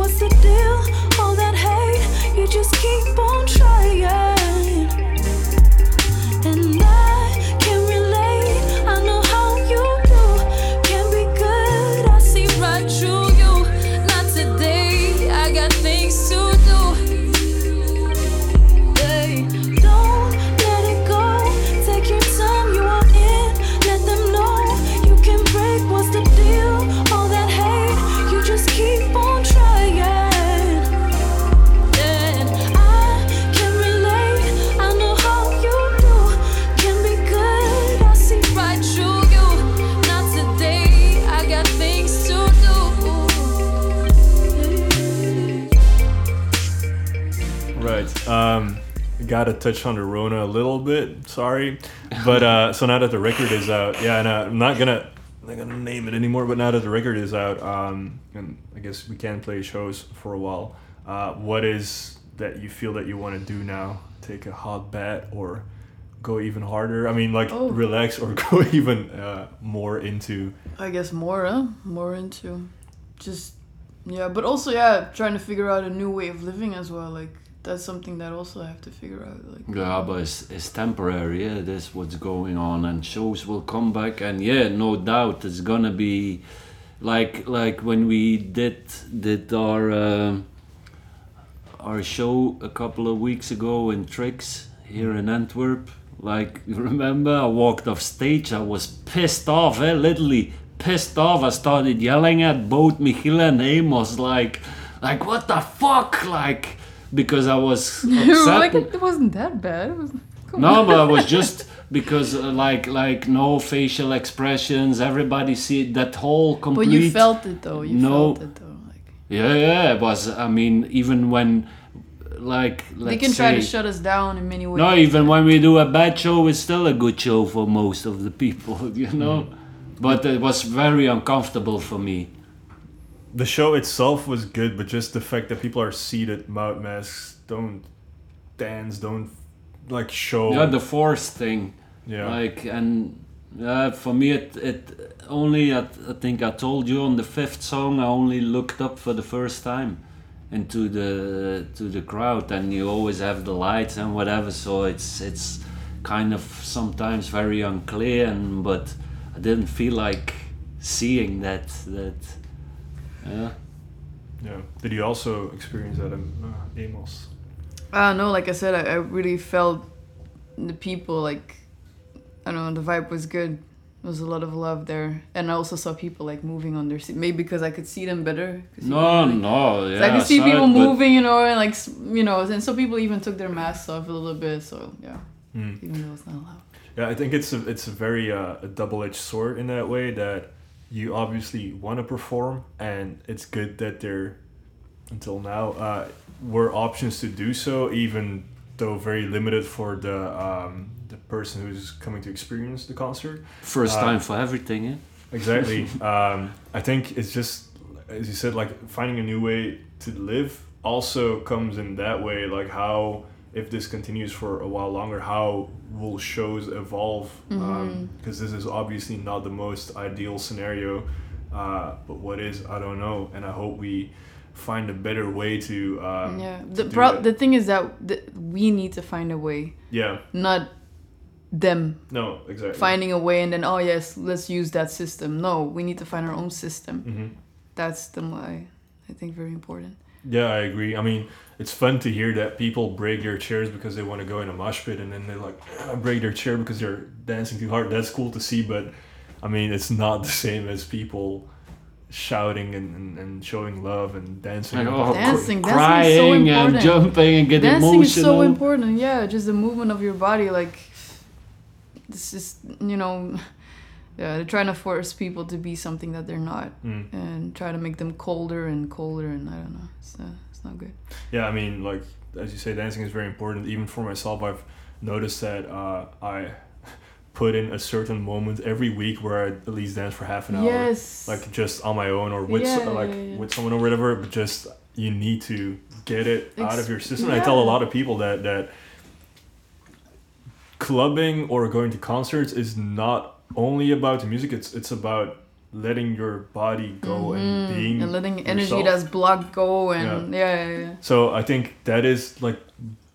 What's the deal? All that hate, you just keep gotta touch on the Rona a little bit. Sorry, but uh, so now that the record is out, yeah, and uh, I'm not gonna I'm not gonna name it anymore. But now that the record is out, um, and I guess we can play shows for a while. Uh, what is that you feel that you want to do now? Take a hot bat or go even harder? I mean, like Oh. relax or go even uh, more into. I guess more, huh? More into just yeah, but also yeah, trying to figure out a new way of living as well. Like that's something that also I have to figure out. Like Yeah, but it's, it's temporary. Yeah, that's what's going on, and shows will come back. And yeah, no doubt, it's gonna be like like when we did did our um our show a couple of weeks ago in Trix here in Antwerp. Like you remember, I walked off stage. I was pissed off. Eh? Literally pissed off. I started yelling at both Michiel and Amos, like like what the fuck, like because I was upset. like it wasn't that bad. It was, No, but I was just because uh, like like no facial expressions. Everybody see that whole complete. But you felt it though. You No. felt it though. Like Yeah, yeah. It was. I mean, even when like they can try to shut us down in many ways. No, even when we do a bad show, it's still a good show for most of the people, you know. But it was very uncomfortable for me. The show itself was good, but just the fact that people are seated, mouth masks, don't dance, don't like show. Yeah, the force thing. yeah. Like and uh, for me, it it only I, I think I told you on the fifth song I only looked up for the first time into the to the crowd, and you always have the lights and whatever, so it's it's kind of sometimes very unclear, and but I didn't feel like seeing that that. Yeah. Yeah. Did you also experience that in uh, Amos? Uh, no, like I said, I, I really felt the people like I don't know the vibe was good. There was a lot of love there, and I also saw people like moving on their seat. Maybe because I could see them better. 'cause, you No, know, like- no, So yeah. I could see saw people it, moving, you know, and like you know, and some people even took their masks off a little bit. So yeah, Hmm. even though it's not allowed. Yeah, I think it's a it's a very uh, a double edged sword in that way that you obviously want to perform, and it's good that there, until now, uh, were options to do so, even though very limited for the um, the person who's coming to experience the concert. First Uh, time for everything, eh? Exactly. um, I think it's just as you said, like finding a new way to live also comes in that way. Like how if this continues for a while longer, how will shows evolve? Because this is obviously not the most ideal scenario. Uh, but what is, I don't know. And I hope we find a better way to. Um, yeah, to the do pro- the thing is that th- we need to find a way, yeah. not them No, exactly. finding a way and then oh yes let's use that system no we need to find our own system hmm that's the I, I think very important Yeah, I agree. I mean, it's fun to hear that people break their chairs because they want to go in a mosh pit, and then they like "Ah," break their chair because they're dancing too hard. That's cool to see, but I mean, it's not the same as people shouting and, and, and showing love and dancing. Like, and- oh, Dancing, cr- dancing is so crying and jumping and getting dancing emotional. is so important yeah just the movement of your body like this is you know yeah they're trying to force people to be something that they're not Mm. and try to make them colder and colder and i don't know it's, uh, it's not good Yeah, I mean, like as you say, dancing is very important. Even for myself, I've noticed that uh, I put in a certain moment every week where I at least dance for half an hour. yes like just on my own or with Yeah, so- like yeah, yeah. with someone or whatever but just you need to get it out Ex- of your system i tell a lot of people that that clubbing or going to concerts is not only about the music it's it's about letting your body go and Mhm. being and letting energy yourself. that's blocked go and yeah yeah, yeah. so i think that is like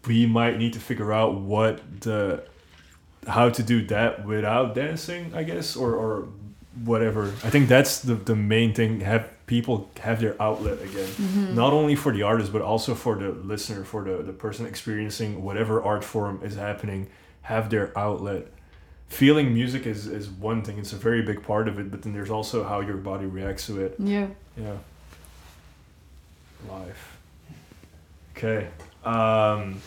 we might need to figure out what the how to do that without dancing i guess or or whatever i think that's the the main thing have people have their outlet again Mhm. not only for the artist but also for the listener for the, the person experiencing whatever art form is happening have their outlet feeling music is is one thing it's a very big part of it but then there's also how your body reacts to it yeah yeah. Life. Okay. Um,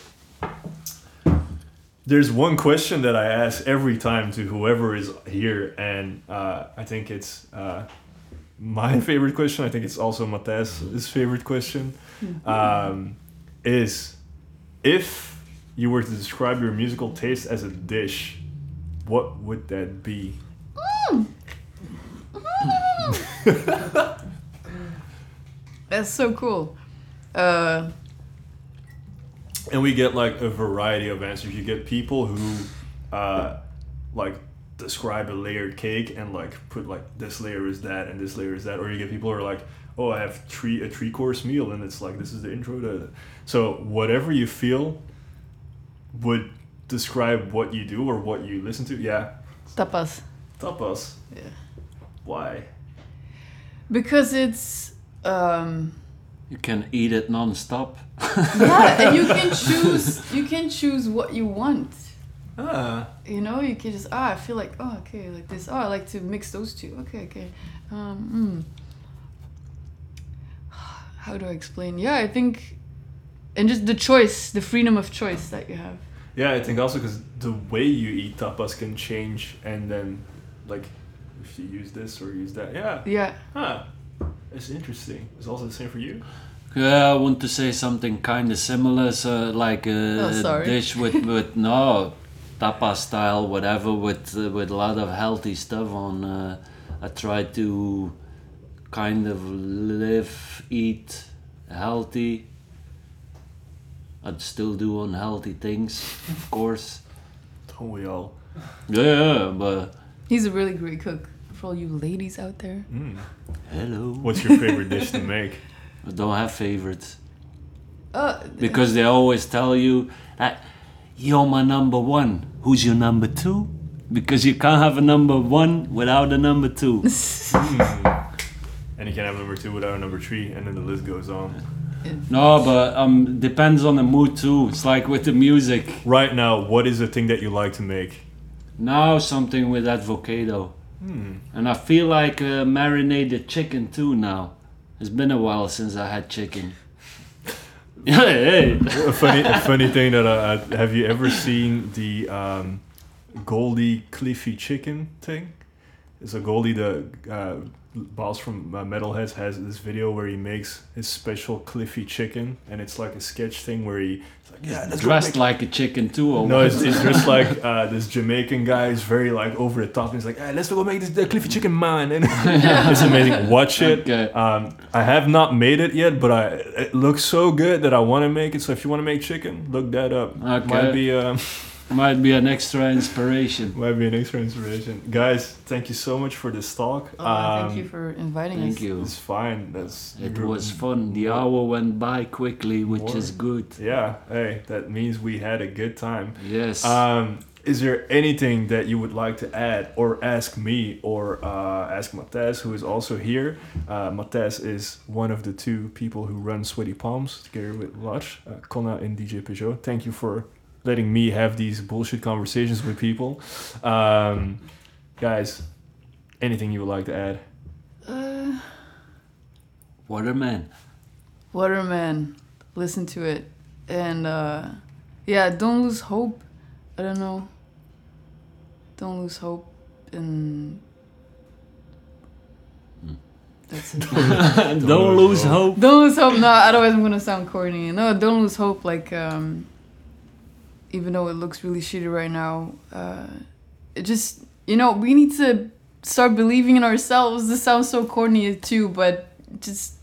there's one question that I ask every time to whoever is here, and uh, I think it's uh, my favorite question. I think it's also Matthijs' favorite question. Um, is if you were to describe your musical taste as a dish, what would that be? that's so cool uh and we get like a variety of answers. You get people who uh, like describe a layered cake and like put like this layer is that and this layer is that, or you get people who are like, oh, I have three a three course meal and it's like this is the intro to. So whatever you feel would describe what you do or what you listen to. Yeah, tapas tapas. yeah Why? because it's um You can eat it non-stop. yeah and you can choose you can choose what you want Ah, you know you can just ah i feel like oh okay like this oh i like to mix those two okay okay um mm. how do i explain yeah i think and just the choice the freedom of choice that you have yeah. I think also because the way you eat tapas can change, and then like if you use this or use that, yeah. yeah Huh. That's interesting. It's also the same for you? Yeah, I want to say something kind of similar, so like a Oh, dish with with no tapa style, whatever, with uh, with a lot of healthy stuff on. Uh, I try to kind of live, eat healthy. I'd still do unhealthy things, of course. Don't we all? Yeah, but he's a really great cook for all you ladies out there Mm. hello. What's your favorite dish to make? I don't have favorites. uh because they always tell you that you're my number one. Who's your number two? Because you can't have a number one without a number two. And you can't have a number two without a number three, and then the list goes on. No, but um, depends on the mood too. It's like with the music. Right now, what is the thing that you like to make? Now something with avocado, Hmm. and I feel like uh, marinated chicken too. Now it's been a while since I had chicken. Yeah, hey. A funny, a funny thing that I, I have you ever seen the um, Goldie Cliffy chicken thing? It's a Goldie, the uh, boss from uh, Metalheadz, has this video where he makes his special Cliffy chicken, and it's like a sketch thing where he, it's like, yeah, let's dressed make like a chicken too. Or No, it's, it's just like uh, this Jamaican guy is very like over the top. And he's like, hey, let's go make this the Cliffy Chicken man. And it's amazing. Watch it. Okay. Um, I have not made it yet, but I it looks so good that I want to make it. So if you want to make chicken, look that up. Okay. Might be um, Might be an extra inspiration. might be an extra inspiration. Guys, thank you so much for this talk. oh, thank Um, you for inviting Thank us you. It's fine. That's It was fun. The hour went by quickly, which More. is good. Yeah. Hey, that means we had a good time. Yes. Um, is there anything that you would like to add or ask me or uh, ask Matthijs, who is also here? Uh, Matthijs is one of the two people who run Sweaty Palms together with Lodge, uh, Konna and DJ Peugeot. Thank you for letting me have these bullshit conversations with people. Um, guys, anything you would like to add? Uh, Waterman. Waterman, listen to it, and uh, yeah, don't lose hope. I don't know. Don't lose hope, and that's it. Don't, lose lose hope. don't lose hope. No, otherwise I'm gonna sound corny. No, don't lose hope. Like, um, even though it looks really shitty right now, uh, it just you know we need to start believing in ourselves. This sounds so corny too, but just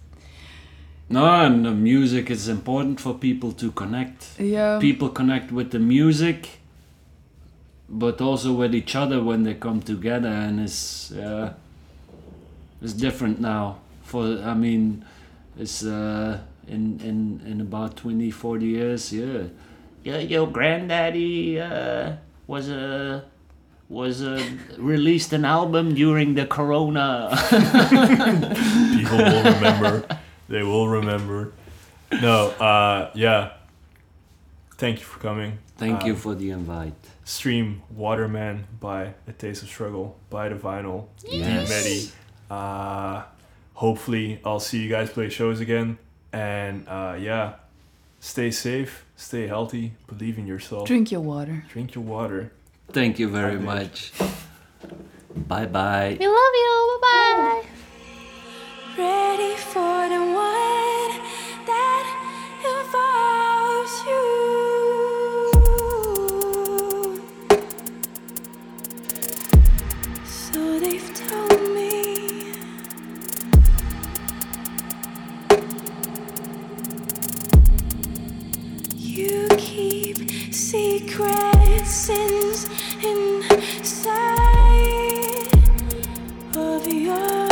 No, and the music is important for people to connect. yeah. People connect with the music, but also with each other when they come together, and it's uh, it's different now. For I mean, it's uh, in in in about 20, 40 years, yeah. Yeah, your granddaddy uh, was a was uh, released an album during the corona People will remember. they will remember. No, uh, yeah. Thank you for coming. thank you Um, for the invite Stream Waterman by A Taste of Struggle. Buy the vinyl. Yes. Medi. Uh, hopefully, I'll see you guys play shows again. And uh, yeah, stay safe, stay healthy, believe in yourself, Drink your water. drink your water. thank you very Bye, much bye bye We love you. Bye bye. ready for the one secret sins inside of your